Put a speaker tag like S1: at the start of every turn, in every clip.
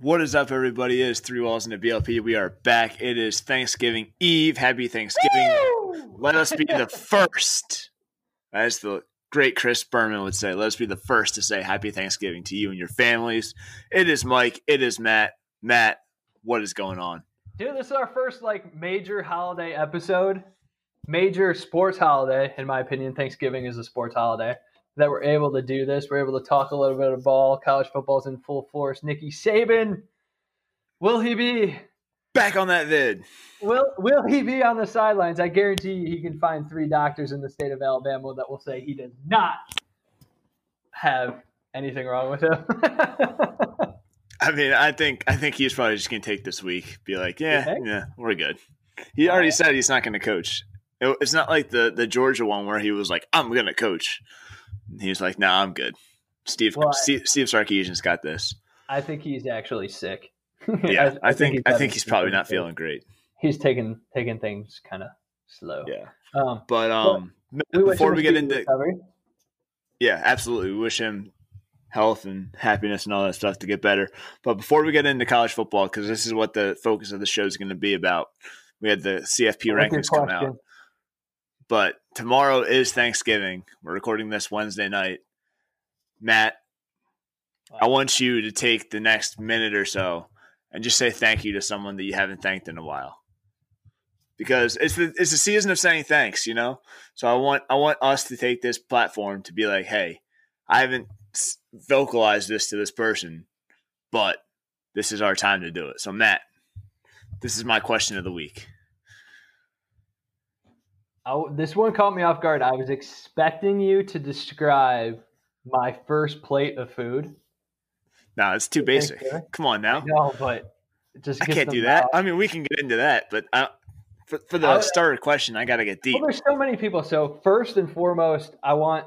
S1: What is up, everybody? It is Three Walls in the BLP. We are back. It is Thanksgiving Eve. Happy Thanksgiving.
S2: Woo!
S1: Let us be the first, as the great Chris Berman would say, let us be the first to say Happy Thanksgiving to you and your families. It is Mike. It is Matt. Matt, what is going on?
S2: Dude, this is our first like major holiday episode. Major sports holiday, in my opinion. Thanksgiving is a sports holiday. That we're able to do this. We're able to talk a little bit of ball. College football's in full force. Nicky Saban, will he be?
S1: Back on that vid.
S2: Will will he be on the sidelines? I guarantee you he can find three doctors in the state of Alabama that will say he does not have anything wrong with him.
S1: I mean, I think I think he's probably just gonna take this week. Be like, yeah, yeah, we're good. He already said he's not gonna coach. It- it's not like the the Georgia one where he was like, I'm gonna coach. He's like, Nah, I'm good. Steve
S2: Well, I-
S1: Steve, Steve Sarkisian's got this.
S2: I think he's actually sick.
S1: Yeah, I, think I
S2: he's
S1: think he's probably not feeling great.
S2: He's taking taking things kind of slow.
S1: Yeah,
S2: Um,
S1: but um,
S2: we
S1: before we get into
S2: recovery.
S1: yeah, absolutely, we wish him health and happiness and all that stuff to get better. But before we get into college football, because this is what the focus of the show is going to be about, we had the CFP
S2: What's
S1: rankings come out. But tomorrow is Thanksgiving. We're recording this Wednesday night. Matt, I want you to take the next minute or so and just say thank you to someone that you haven't thanked in a while. Because it's the it's the season of saying thanks, you know. So I want I want us to take this platform to be like, hey, I haven't vocalized this to this person, but this is our time to do it. So Matt, this is my question of the week.
S2: I this one caught me off guard. I was expecting you to describe my first plate of food.
S1: No, it's too basic. Come on now.
S2: No, but just
S1: I can't do that.
S2: out.
S1: I mean, we can get into that, but I, for, for the
S2: I-
S1: starter question, I got to get deep.
S2: Well, there's so many people. So first and foremost, I want,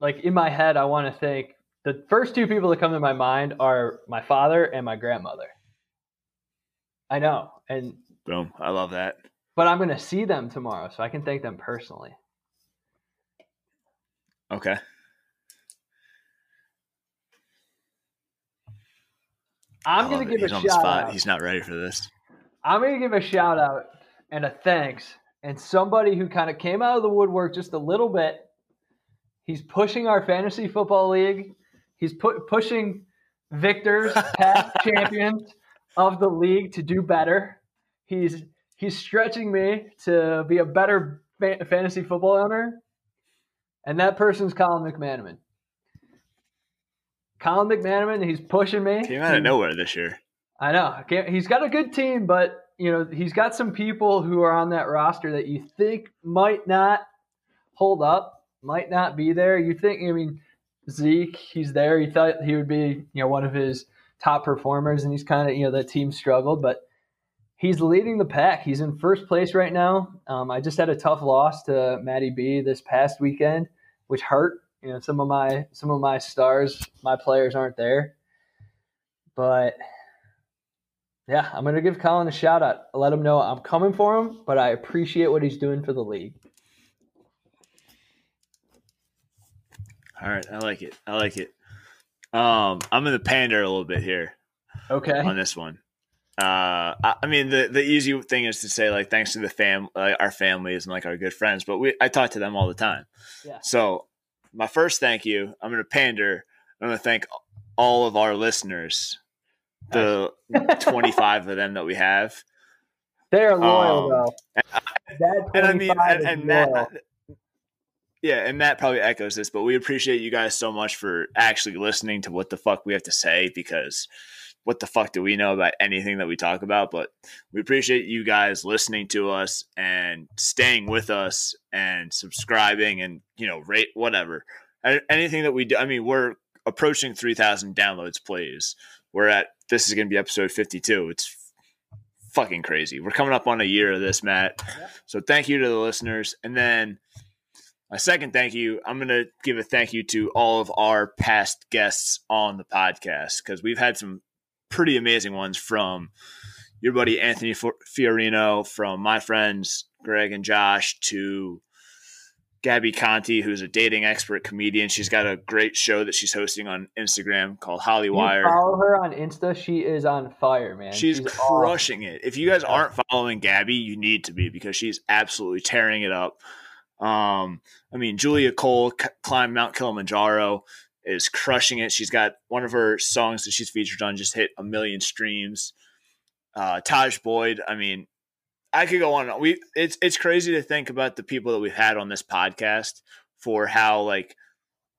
S2: like in my head, I want to think the first two people that come to my mind are my father and my grandmother. I know, and
S1: Boom. I love that.
S2: But I'm gonna see them tomorrow, so I can thank them personally.
S1: Okay.
S2: I'm gonna give
S1: He's
S2: a shout out.
S1: He's not ready for this.
S2: I'm gonna give a shout out and a thanks and somebody who kind of came out of the woodwork just a little bit. He's pushing our fantasy football league. He's pu- pushing victors, past champions of the league to do better. He's he's stretching me to be a better fa- fantasy football owner, and that person's Colin McManaman. Colin McManaman, he's pushing me.
S1: Came out of nowhere this year.
S2: I know. I he's got a good team, but you know he's got some people who are on that roster that you think might not hold up, might not be there. You think? I mean, Zeke, he's there. You thought he would be, you know, one of his top performers, and he's kind of, you know, that team struggled, but he's leading the pack. He's in first place right now. Um, I just had a tough loss to Matty B this past weekend, which hurt. You know, some of my some of my stars, my players aren't there, but yeah, I'm gonna give Colin a shout out. Let him know I'm coming for him, but I appreciate what he's doing for the league.
S1: All right. I like it. I like it. Um, I'm to pander a little bit here
S2: Okay.
S1: on this one. Uh, I, I mean, the, the easy thing is to say, like, thanks to the fam, like, our families and like our good friends, but we, I talk to them all the time.
S2: Yeah.
S1: So my first thank you, I'm going to pander. I'm going to thank all of our listeners, the 25 of them that we have.
S2: They are loyal
S1: Um,
S2: though. That
S1: and I mean, and, and Matt, yeah, and Matt probably echoes this, but we appreciate you guys so much for actually listening to what the fuck we have to say because what the fuck do we know about anything that we talk about? But we appreciate you guys listening to us and staying with us and subscribing and you know rate whatever anything that we do. I mean, we're approaching three thousand downloads, plays. We're at this is going to be episode fifty two. It's fucking crazy. We're coming up on a year of this, Matt.
S2: Yep.
S1: So thank you to the listeners. And then my second thank you, I'm going to give a thank you to all of our past guests on the podcast because we've had some pretty amazing ones from your buddy Anthony Fiorino, from my friends Greg and Josh, to Gabby Conti, who's a dating expert comedian. She's got a great show that she's hosting on Instagram called Hollywire.
S2: follow her on Insta. She is on fire, man.
S1: She's, she's crushing awesome. it. If you guys aren't following Gabby, you need to be because she's absolutely tearing it up. Um, I mean, Julia Cole c- climbed Mount Kilimanjaro is crushing it. She's got one of her songs that she's featured on just hit a million streams. Uh, Tajh Boyd, I mean, I could go on. We it's it's crazy to think about the people that we've had on this podcast for how like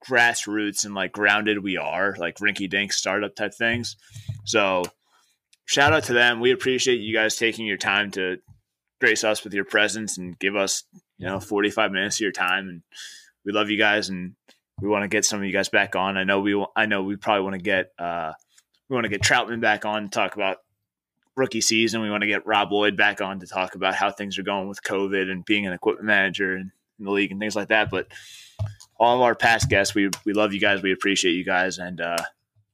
S1: grassroots and like grounded we are, like rinky dink startup type things. So shout out to them. We appreciate you guys taking your time to grace us with your presence and give us, you know, 45 minutes of your time. And we love you guys and we want to get some of you guys back on. I know we I know we probably want to get uh we want to get Troutman back on to talk about rookie season. We want to get Rob Lloyd back on to talk about how things are going with COVID and being an equipment manager in, in the league and things like that. But all of our past guests, we we love you guys. We appreciate you guys, and uh,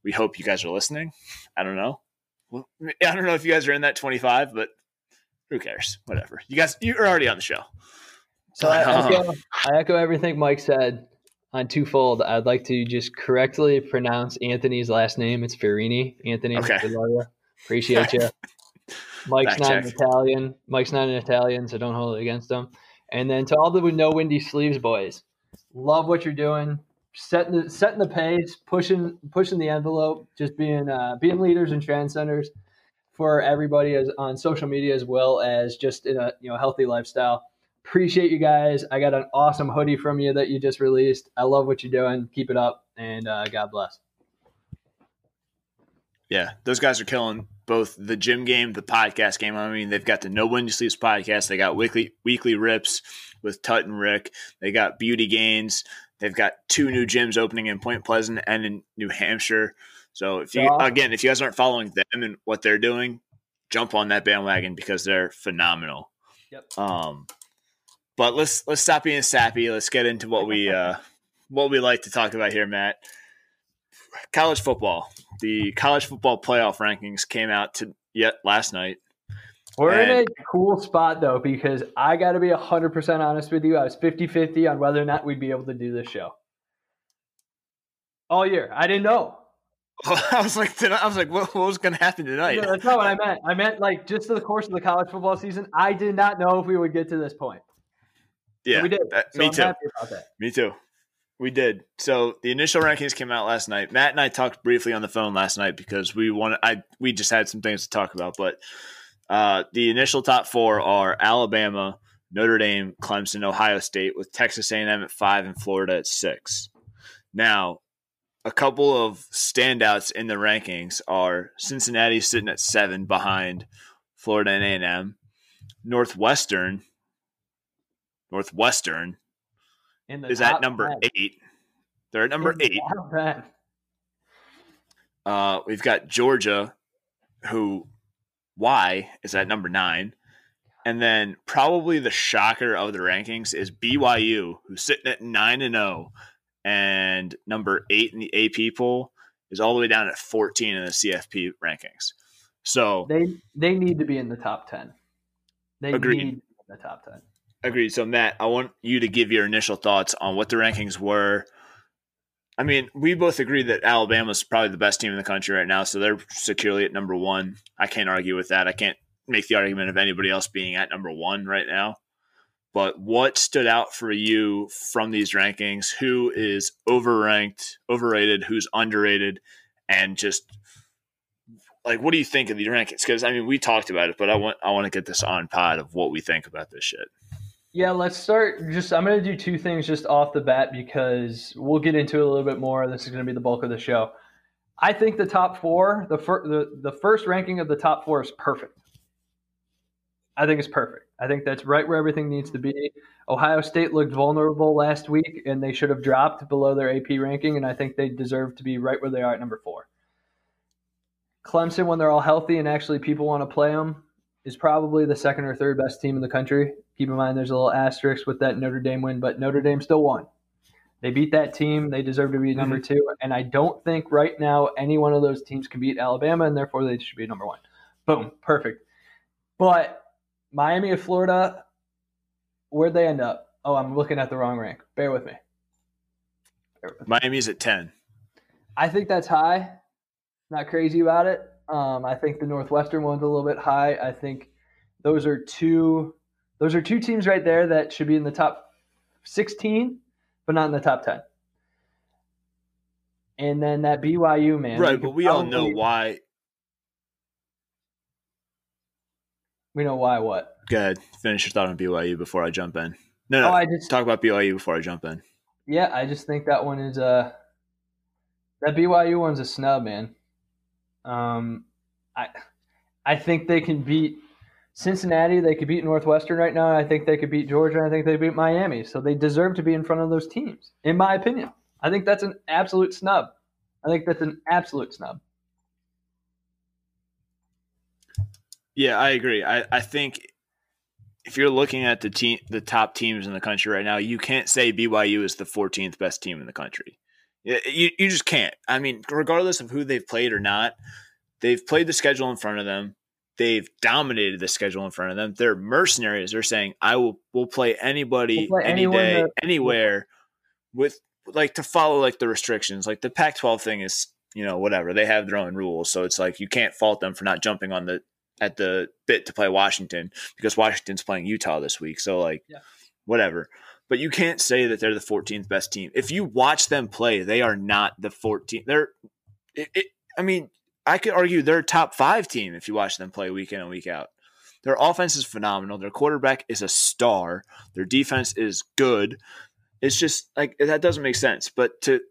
S1: we hope you guys are listening. I don't know. Well, I don't know if you guys are in that twenty five, but who cares? Whatever. You guys, you're already on the show.
S2: So I, echo, I echo everything Mike said on twofold. I'd like to just correctly pronounce Anthony's last name. It's Ferrini. Anthony.
S1: Okay.
S2: Appreciate you. Mike's Back not check. an Italian. Mike's not an Italian, so don't hold it against him. And then to all the no windy sleeves boys, love what you're doing, setting the setting the pace, pushing pushing the envelope, just being uh, being leaders and trendsetters for everybody as on social media as well as just in a you know healthy lifestyle. Appreciate you guys. I got an awesome hoodie from you that you just released. I love what you're doing. Keep it up, and uh, God bless.
S1: Yeah, those guys are killing both the gym game, the podcast game. I mean, they've got the No Windy Sleeps podcast. They got weekly weekly rips with Tut and Rick. They got beauty gains. They've got two new gyms opening in Point Pleasant and in New Hampshire. So if you again, if you guys aren't following them and what they're doing, jump on that bandwagon because they're phenomenal.
S2: Yep.
S1: Um, but let's let's stop being sappy. Let's get into what we uh, what we like to talk about here, Matt. College football. The college football playoff rankings came out to yet last night.
S2: We're and, in a cool spot though because I got to be 100% honest with you. I was 50-50 on whether or not we'd be able to do this show. All year. I didn't know.
S1: I was like, I was like, what, what was going to happen tonight?
S2: No, that's not what I meant. I meant like just to the course of the college football season. I did not know if we would get to this point.
S1: Yeah,
S2: we did.
S1: so me I'm too. Me too. We did. So the initial rankings came out last night. Matt and I talked briefly on the phone last night because we wanted. I we just had some things to talk about. But uh, the initial top four are Alabama, Notre Dame, Clemson, Ohio State, with Texas A&M at five and Florida at six. Now, a couple of standouts in the rankings are Cincinnati sitting at seven behind Florida and A&M, Northwestern Northwestern is at number 10. eight. They're at number in eight. Uh, we've got Georgia, who why is at number nine. And then probably the shocker of the rankings is BYU, who's sitting at nine and zero, and number eight in the AP poll is all the way down at fourteen in the CFP rankings. So
S2: they they need to be in the top ten. They agreed. need to be in the top ten.
S1: Agreed. So, Matt, I want you to give your initial thoughts on what the rankings were. I mean, we both agree that Alabama's probably the best team in the country right now, so they're securely at number one. I can't argue with that. I can't make the argument of anybody else being at number one right now. But what stood out for you from these rankings? Who is overranked, overrated, who's underrated, and just like what do you think of these rankings? Because I mean, we talked about it, but I want I want to get this on pod of what we think about this shit.
S2: Yeah, let's start. Just I'm going to do two things just off the bat because we'll get into it a little bit more. This is going to be the bulk of the show. I think the top four, the fir- the the first ranking of the top four is perfect. I think it's perfect. I think that's right where everything needs to be. Ohio State looked vulnerable last week, and they should have dropped below their AP ranking, and I think they deserve to be right where they are at number four. Clemson, when they're all healthy and actually people want to play them, is probably the second or third best team in the country. Keep in mind there's a little asterisk with that Notre Dame win, but Notre Dame still won. They beat that team. They deserve to be number mm-hmm. two. And I don't think right now any one of those teams can beat Alabama, and therefore they should be number one. Boom. Perfect. But Miami of Florida, where'd they end up? Oh, I'm looking at the wrong rank. Bear with me.
S1: Bear with me. Miami's at 10.
S2: I think that's high. Not crazy about it. Um, I think the Northwestern one's a little bit high. I think those are two those are two teams right there that should be in the top 16, but not in the top 10. And then that BYU man.
S1: Right, but we all know why.
S2: We know why what?
S1: Go ahead. Finish your thought on BYU before I jump in. No, no. Oh, I just talk about BYU before I jump in.
S2: Yeah, I just think that one is a uh, that BYU one's a snub, man. Um, I I think they can beat Cincinnati. They could beat Northwestern right now. I think they could beat Georgia. I think they beat Miami. So they deserve to be in front of those teams, in my opinion. I think that's an absolute snub. I think that's an absolute snub.
S1: Yeah, I agree. I, I think if you're looking at the team, the top teams in the country right now, you can't say BYU is the 14th best team in the country. You, you just can't. I mean, regardless of who they've played or not, they've played the schedule in front of them. They've dominated the schedule in front of them. They're mercenaries. They're saying, "I will will play anybody we'll play any day, that, anywhere." With like to follow like the restrictions. Like the Pac-12 thing is, you know, whatever. They have their own rules, so it's like you can't fault them for not jumping on the at the bit to play Washington because Washington's playing Utah this week. So like, yeah. whatever. But you can't say that they're the 14th best team. If you watch them play, they are not the 14th. They're, it, it, I mean, I could argue they're top five team if you watch them play week in and week out. Their offense is phenomenal. Their quarterback is a star. Their defense is good. It's just like that doesn't make sense. But to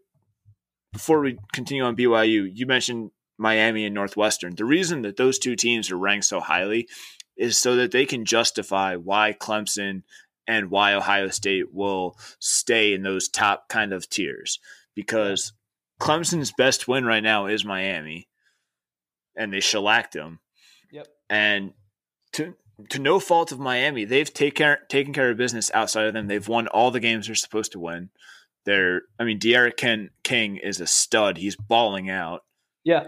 S1: before we continue on BYU, you mentioned Miami and Northwestern. The reason that those two teams are ranked so highly is so that they can justify why Clemson and why Ohio State will stay in those top kind of tiers. Because Clemson's best win right now is Miami, and they shellacked them.
S2: Yep.
S1: And to to no fault of Miami, they've take care, taken care of business outside of them. They've won all the games they're supposed to win. They're, I mean, Ken, King is a stud. He's balling out.
S2: Yeah.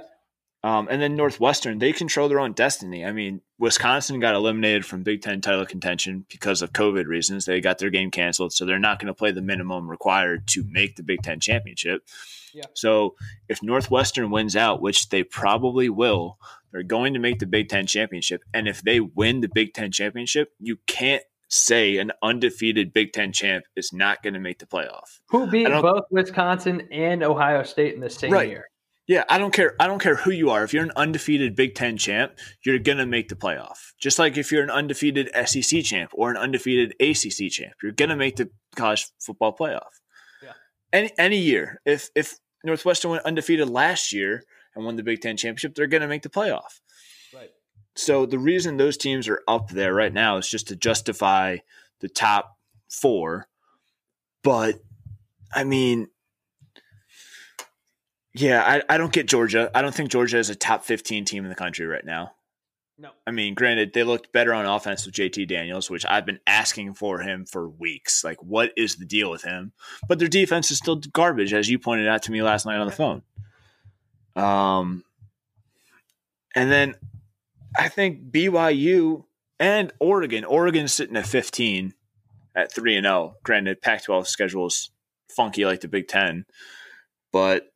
S1: Um, and then Northwestern, they control their own destiny. I mean, Wisconsin got eliminated from Big Ten title contention because of COVID reasons. They got their game canceled, so they're not going to play the minimum required to make the Big Ten championship. Yeah. So if Northwestern wins out, which they probably will, they're going to make the Big Ten championship. And if they win the Big Ten championship, you can't say an undefeated Big Ten champ is not going to make the playoff.
S2: Who beat both Wisconsin and Ohio State in the same right. year?
S1: Yeah, I don't care. I don't care who you are. If you're an undefeated Big Ten champ, you're gonna make the playoff. Just like if you're an undefeated SEC champ or an undefeated ACC champ, you're gonna make the college football playoff. Yeah. Any any year, if if Northwestern went undefeated last year and won the Big Ten championship, they're gonna make the playoff.
S2: Right.
S1: So the reason those teams are up there right now is just to justify the top four. But I mean, yeah, I, I don't get Georgia. I don't think Georgia is a top 15 team in the country right now.
S2: No.
S1: I mean, granted, they looked better on offense with JT Daniels, which I've been asking for him for weeks. Like, what is the deal with him? But their defense is still garbage, as you pointed out to me last night on the phone. Um, and then I think BYU and Oregon. Oregon's sitting at 15 at 3 and 0. Granted, Pac 12 schedule is funky like the Big Ten, but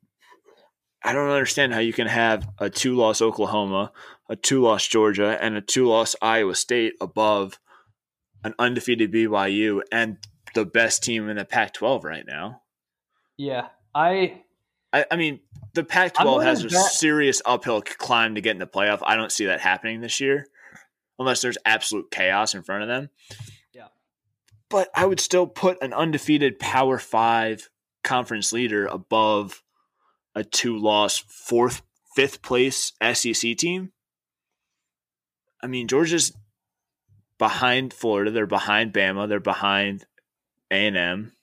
S1: I don't understand how you can have a two loss Oklahoma, a two loss Georgia, and a two loss Iowa State above an undefeated BYU and the best team in the Pac 12 right now.
S2: Yeah. I,
S1: I, I mean, the Pac 12 has a bet. serious uphill climb to get in the playoff. I don't see that happening this year unless there's absolute chaos in front of them.
S2: Yeah.
S1: But I would still put an undefeated Power Five conference leader above a two loss fourth fifth place SEC team. I mean, Georgia's behind Florida. They're behind Bama. They're behind A and M.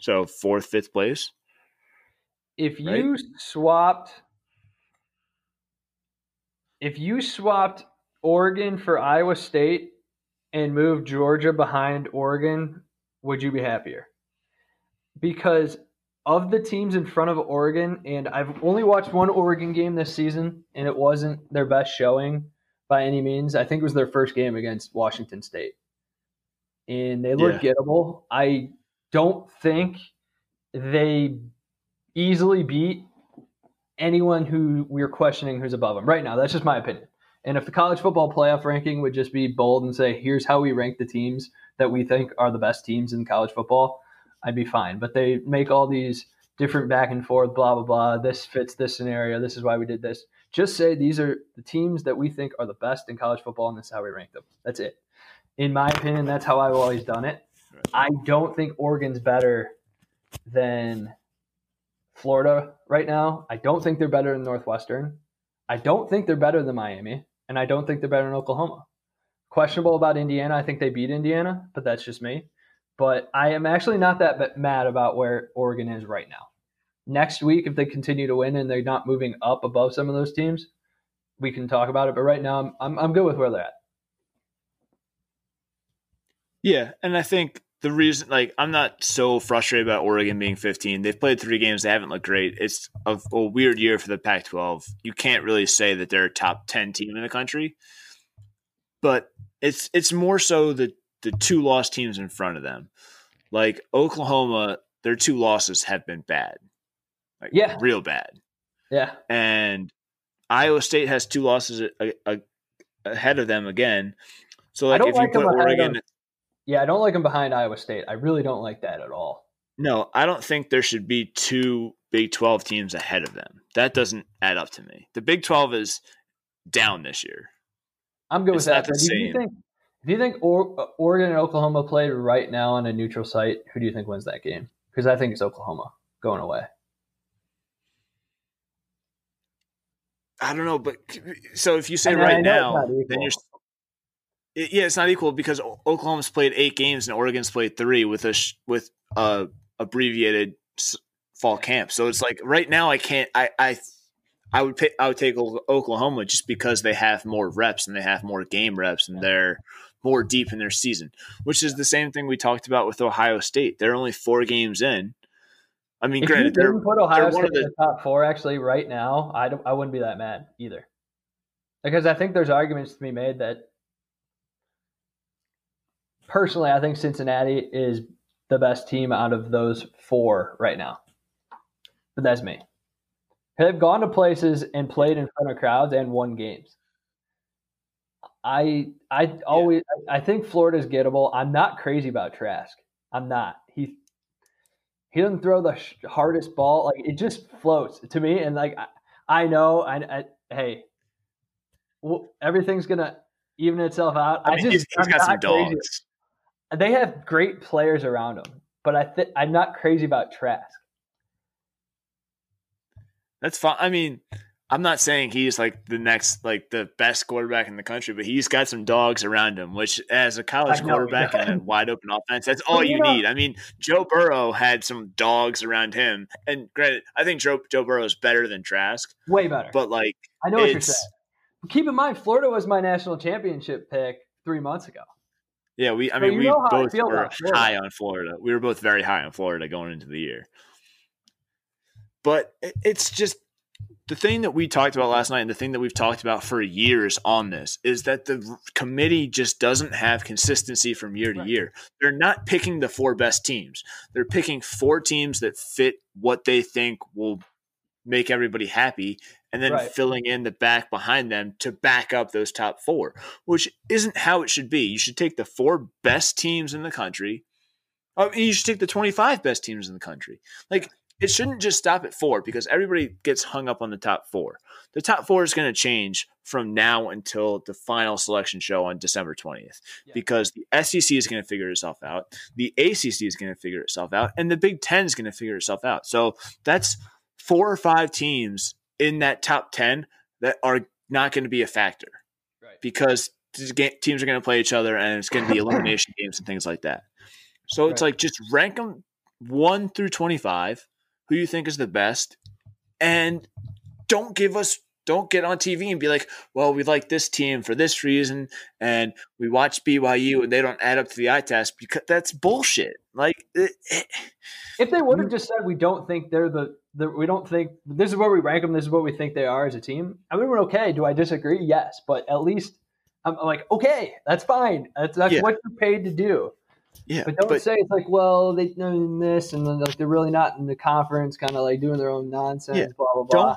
S1: So fourth, fifth place.
S2: If right? you swapped, if you swapped Oregon for Iowa State and moved Georgia behind Oregon, would you be happier? Because of the teams in front of Oregon, and I've only watched one Oregon game this season, and it wasn't their best showing by any means. I think it was their first game against Washington State. and they look yeah. gettable. I don't think they easily beat anyone who we're questioning who's above them right now. That's just my opinion. And if the college football playoff ranking would just be bold and say, here's how we rank the teams that we think are the best teams in college football, I'd be fine. But they make all these different back and forth, blah, blah, blah. This fits this scenario. This is why we did this. Just say these are the teams that we think are the best in college football, and this is how we rank them. That's it. In my opinion, that's how I've always done it. I don't think Oregon's better than Florida right now. I don't think they're better than Northwestern. I don't think they're better than Miami, and I don't think they're better than Oklahoma. Questionable about Indiana. I think they beat Indiana, but that's just me. But I am actually not that mad about where Oregon is right now. Next week, if they continue to win and they're not moving up above some of those teams, we can talk about it. But right now, I'm, I'm, I'm good with where they're at.
S1: Yeah, and I think the reason, like, I'm not so frustrated about Oregon being 15. They've played three games; they haven't looked great. It's a, a weird year for the Pac-12. You can't really say that they're a top 10 team in the country, but it's it's more so the the two lost teams in front of them. Like Oklahoma, their two losses have been bad, like yeah, real bad.
S2: Yeah,
S1: and Iowa State has two losses a, a, ahead of them again. So like if like you put Oregon.
S2: Yeah, I don't like them behind Iowa State. I really don't like that at all.
S1: No, I don't think there should be two Big 12 teams ahead of them. That doesn't add up to me. The Big 12 is down this year.
S2: I'm good it's with that. Do you think do you think or- Oregon and Oklahoma played right now on a neutral site? Who do you think wins that game? Because I think it's Oklahoma going away.
S1: I don't know, but so if you say and right now, then you're it, yeah, it's not equal because Oklahoma's played eight games and Oregon's played three with a with a abbreviated fall camp. So it's like right now I can't. I I I would pay, I would take Oklahoma just because they have more reps and they have more game reps and they're more deep in their season, which is the same thing we talked about with Ohio State. They're only four games in. I mean,
S2: if
S1: granted,
S2: you didn't put Ohio State the, in the top four actually right now, I don't, I wouldn't be that mad either, because I think there's arguments to be made that personally, I think Cincinnati is the best team out of those four right now. But that's me. They've gone to places and played in front of crowds and won games. I I always yeah. I think Florida's gettable. I'm not crazy about Trask. I'm not. He he doesn't throw the hardest ball. Like it just floats to me. And like I, I know. I, I hey, well, everything's gonna even itself out. I, I mean, just he's, got some dogs. Crazy. They have great players around him, but I think I'm not crazy about Trask.
S1: That's fine. I mean, I'm not saying he's like the next, like the best quarterback in the country, but he's got some dogs around him, which as a college quarterback and a wide open offense, that's all you need. I mean, Joe Burrow had some dogs around him. And granted, I think Joe, Joe Burrow is better than Trask.
S2: Way better.
S1: But like,
S2: I know what you're saying. Keep in mind, Florida was my national championship pick three months ago.
S1: Yeah, we. I mean, we both were high on Florida. We were both very high on Florida going into the year. But it's just the thing that we talked about last night, and the thing that we've talked about for years on this, is that the committee just doesn't have consistency from year to right. year. They're not picking the four best teams. They're picking four teams that fit what they think will make everybody happy and then right. filling in the back behind them to back up those top four, which isn't how it should be. You should take the four best teams in the country. Oh, I mean, you should take the 25 best teams in the country. Like, it shouldn't just stop at four because everybody gets hung up on the top four. The top four is going to change from now until the final selection show on December 20th yeah. because the SEC is going to figure itself out, the ACC is going to figure itself out, and the Big Ten is going to figure itself out. So that's four or five teams in that top 10 that are not going to be a factor right. because teams are going to play each other and it's going to be elimination games and things like that. So it's right. like just rank them 1 through 25 who you think is the best and don't give us don't get on TV and be like, well, we like this team for this reason, and we watch BYU and they don't add up to the eye test because that's bullshit. Like, it, it,
S2: if they would have just said we don't think they're the the, we don't think this is where we rank them. This is what we think they are as a team. I mean, we're okay. Do I disagree? Yes, but at least I'm, I'm like, okay, that's fine. That's, that's yeah. what you're paid to do.
S1: Yeah,
S2: But don't say it's like, well, they know this, and then like they're really not in the conference, kind of like doing their own nonsense,
S1: Yeah.
S2: blah blah blah.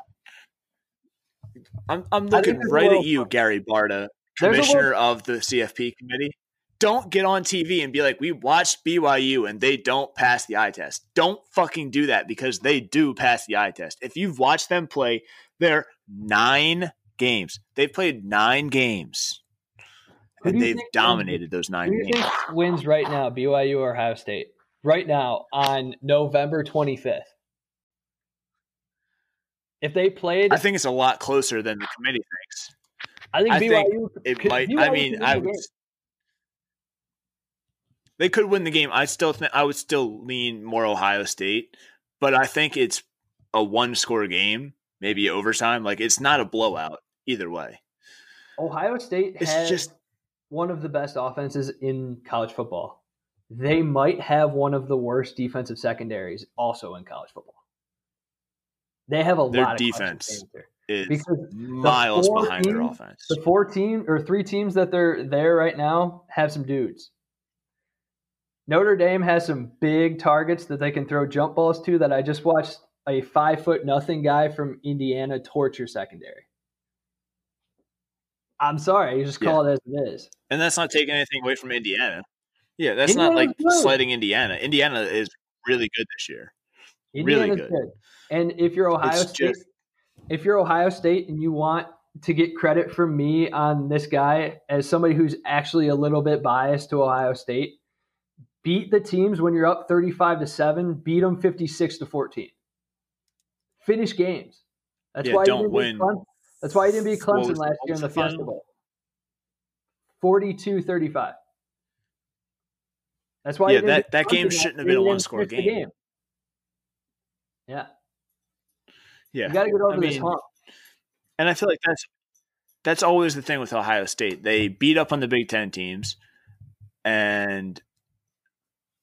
S1: I'm I'm looking right at you, Gary Barta, commissioner
S2: little-
S1: of the CFP committee. Don't get on TV and be like, we watched BYU and they don't pass the eye test. Don't fucking do that because they do pass the eye test. If you've watched them play their nine games, they've played nine games. And they've dominated those nine games.
S2: think wins right now, BYU or Ohio State? Right now on November 25th. If they played,
S1: I think it's a lot closer than the committee thinks.
S2: I think
S1: I think
S2: BYU.
S1: It
S2: could-
S1: might.
S2: BYU
S1: I mean, I would. They could win the game. I still think I would still lean more Ohio State, but I think it's a one-score game, maybe overtime. Like it's not a blowout either way.
S2: Ohio State
S1: It's
S2: has
S1: just
S2: one of the best offenses in college football. They might have one of the worst defensive secondaries also in college football. They have a
S1: Their
S2: lot of
S1: defense is
S2: because
S1: miles behind their offense.
S2: the four team or three teams that they're there right now have some dudes. Notre Dame has some big targets that they can throw jump balls to. That I just watched a five foot nothing guy from Indiana torture secondary. I'm sorry, you just call it as it is.
S1: And that's not taking anything away from Indiana. Yeah, that's not like
S2: good.
S1: slighting Indiana. Indiana is really good this year. Really
S2: Indiana's
S1: good.
S2: And if you're Ohio
S1: It's
S2: State,
S1: just-
S2: if you're Ohio State and you want to get credit from me on this guy as somebody who's actually a little bit biased to Ohio State, beat the teams when you're up 35 to 7, beat them 56 to 14. Finish games. That's
S1: Yeah,
S2: why
S1: don't win.
S2: Clemson. That's why you didn't beat Clemson last year in the
S1: final?
S2: Fiesta Bowl. 42 35. That's why
S1: Yeah, that- that game shouldn't have been a one-score
S2: finish the
S1: game.
S2: Yeah.
S1: Yeah,
S2: You got to get over
S1: I
S2: this hump.
S1: and I feel like that's that's always the thing with Ohio State. They beat up on the Big Ten teams, and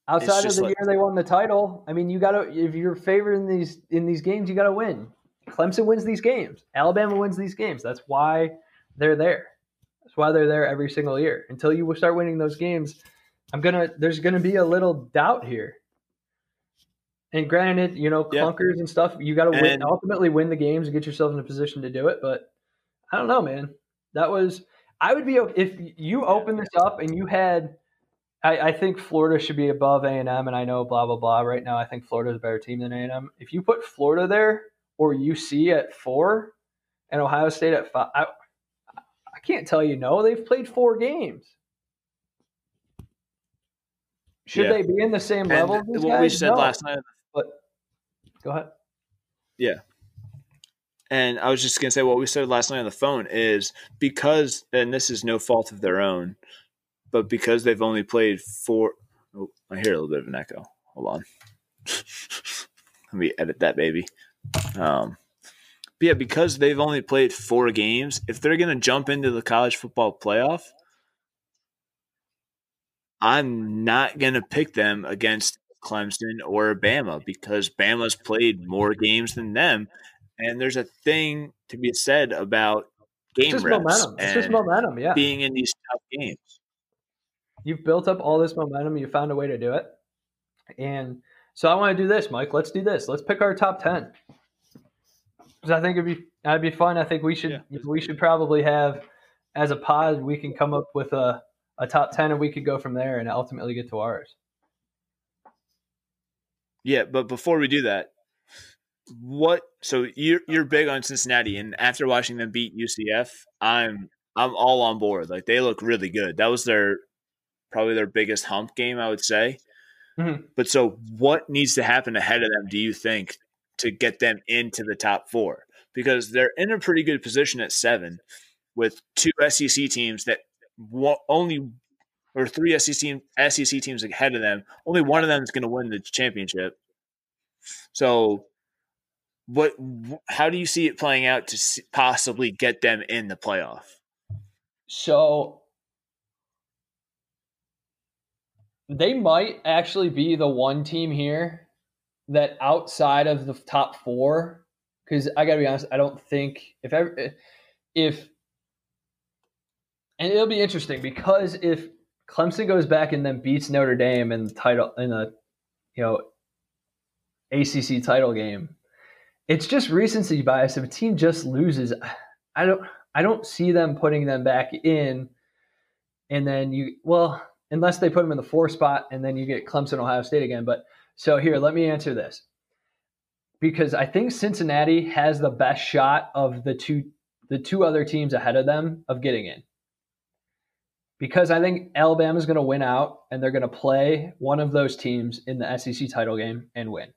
S2: Outside of the
S1: like-
S2: year they won the title, I mean, you got to if you're favored in these in these games, you got to win. Clemson wins these games. Alabama wins these games. That's why they're there. That's why they're there every single year. Until you start winning those games, I'm gonna. There's gonna be a little doubt here. And granted, you know,
S1: Yeah.
S2: clunkers and stuff, you got to win. Ultimately, win the games and get yourself in a position to do it. But I don't know, man. That was. I would be if you open this up and you had I, I think Florida should be above A and M, and I know blah blah blah. Right now, I think Florida's a better team than A and M. If you put Florida there or UC at four and Ohio State at five, I, I can't tell you no. They've played four games. Should
S1: Yeah.
S2: they be in the same
S1: and
S2: level?
S1: what we said
S2: No.
S1: last night
S2: But go ahead. Yeah.
S1: And I was just going to say what we said last night on the phone is because, and this is no fault of their own, but because they've only played four. Oh, I hear a little bit of an echo. Hold on. Let me edit that baby. Um, but yeah, because they've only played four games, if they're going to jump into the college football playoff, I'm not going to pick them against Clemson or Bama because Bama's played more games than them. And there's a thing to be said about
S2: It's
S1: game
S2: just
S1: reps
S2: momentum. It's just momentum. Yeah,
S1: being in these tough games.
S2: you've built up all this momentum. You found a way to do it, and so I want to do this, Mike. Let's do this. Let's pick our top ten. Because I think it'd be that'd be fun. I think we should
S1: Yeah.
S2: we should probably have as a pod we can come up with a, a top ten and we could go from there and ultimately get to ours.
S1: Yeah, but before we do that, what? So you're you're big on Cincinnati, and after watching them beat UCF, I'm I'm all on board. Like they look really good. That was their probably their biggest hump game, I would say.
S2: Mhm.
S1: But so, what needs to happen ahead of them? Do you think to get them into the top four? Because they're in a pretty good position at seven, with two SEC teams that only or three SEC SEC teams ahead of them. Only one of them is going to win the championship. So, what? How do you see it playing out to possibly get them in the playoff?
S2: So they might actually be the one team here that outside of the top four, because I gotta be honest, I don't think if ever if and it'll be interesting because if Clemson goes back and then beats Notre Dame in the title in a you know ACC title game. It's just recency bias. If a team just loses, I don't I don't see them putting them back in, and then you well unless they put them in the four spot and then you get Clemson Ohio State again. But so here, let me answer this because I think Cincinnati has the best shot of the two the two other teams ahead of them of getting in. Because I think Alabama is going to win out and they're going to play one of those teams in the SEC title game and win.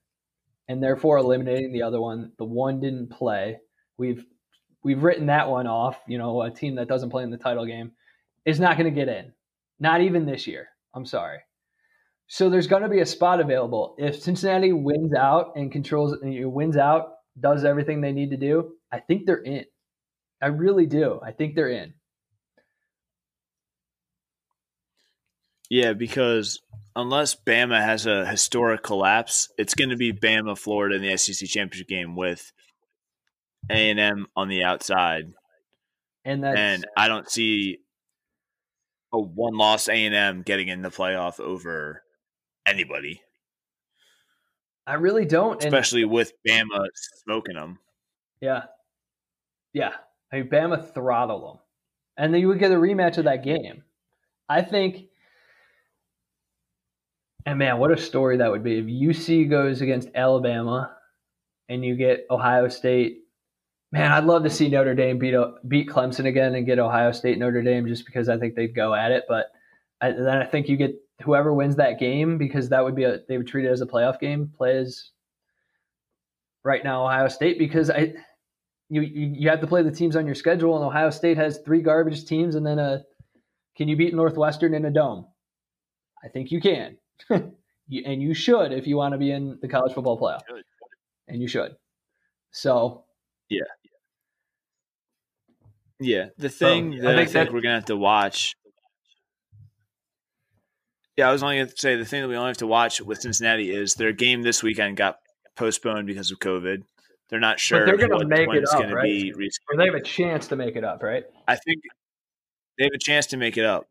S2: And therefore eliminating the other one. The one didn't play. We've we've written that one off, you know, a team that doesn't play in the title game is not going to get in. Not even this year. I'm sorry. So there's going to be a spot available. If Cincinnati wins out and controls and wins out, does everything they need to do, I think they're in. I really do. I think they're in.
S1: Yeah, because unless Bama has a historic collapse, it's going to be Bama, Florida in the SEC championship game with A and M on the outside,
S2: and that's,
S1: and I don't see a one loss A and M getting in the playoff over anybody.
S2: I really don't,
S1: especially and, with Bama smoking them.
S2: Yeah, yeah. I mean, Bama throttled them, and then you would get a rematch of that game. I think, and man, what a story that would be if UC goes against Alabama, and you get Ohio State. Man, I'd love to see Notre Dame beat beat Clemson again and get Ohio State Notre Dame just because I think they'd go at it. But I, then I think you get whoever wins that game because that would be a they would treat it as a playoff game. Plays right now Ohio State because I you, you you have to play the teams on your schedule, and Ohio State has three garbage teams, and then a can you beat Northwestern in a dome? I think you can, you, and you should if you want to be in the college football playoff, and you should. So,
S1: yeah, yeah. The thing so, that I think, I think that, we're gonna have to watch. Yeah, I was only going to say the thing that we only have to watch with Cincinnati is their game this weekend got postponed because of COVID. They're not sure.
S2: But they're going to make it up, right? Be or they have a chance to make it up, right?
S1: I think they have a chance to make it up,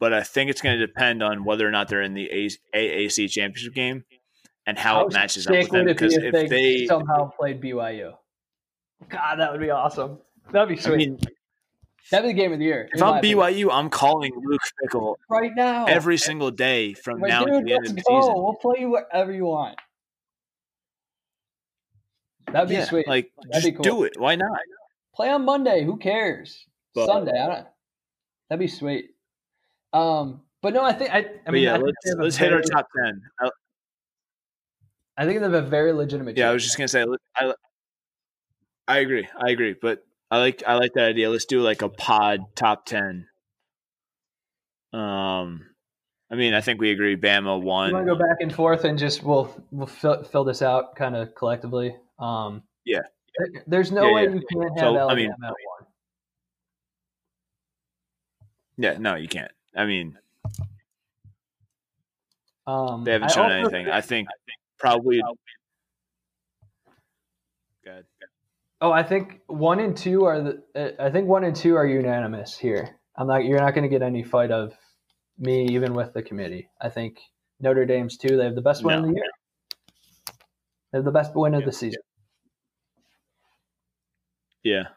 S1: but I think it's going to depend on whether or not they're in the AAC championship game and how, how it matches up with them. Because if, they, they,
S2: somehow played BYU, God, that would be awesome. That'd be sweet. I mean, That'd be the game of the year.
S1: If I'm BYU, opinion. I'm calling Luke Fickell
S2: right now
S1: every single day from now dude, to the end of the go. season.
S2: We'll play you whatever you want. That'd be yeah, sweet.
S1: Like,
S2: That'd
S1: be cool. do it. Why not?
S2: Play on Monday. Who cares? But, Sunday. I don't. That'd be sweet. Um, but no, I think I. I mean,
S1: yeah,
S2: I
S1: let's, let's hit our top ten. I,
S2: I think they have a very legitimate.
S1: Yeah, I was just gonna say. I, I agree. I agree. But I like I like that idea. Let's do like a pod top ten. Um, I mean, I think we agree. Bama one.
S2: You want to go back and forth and just we'll we'll fill, fill this out kind of collectively. Um,
S1: yeah.
S2: There's no yeah, way yeah. you can't have so, Alabama I mean, at one.
S1: Yeah, no, you can't. I mean, um, they haven't shown anything. Think, I think probably.
S2: Good. Oh, I think one and two are the. I think one and two are unanimous here. I'm not. You're not going to get any fight of me, even with the committee. I think Notre Dame's two. They have the best win no. of the year. They have the best win of the season.
S1: Yeah.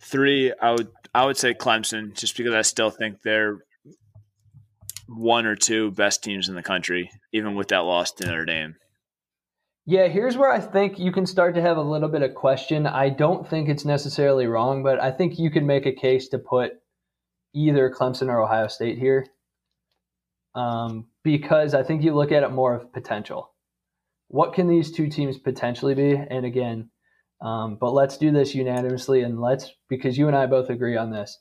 S1: Three, I would I would say Clemson, just because I still think they're one or two best teams in the country, even with that loss to Notre Dame.
S2: Yeah, here's where I think you can start to have a little bit of question. I don't think it's necessarily wrong, but I think you can make a case to put either Clemson or Ohio State here. Um, because I think you look at it more of potential what can these two teams potentially be? And again, um, but let's do this unanimously and let's, because you and I both agree on this.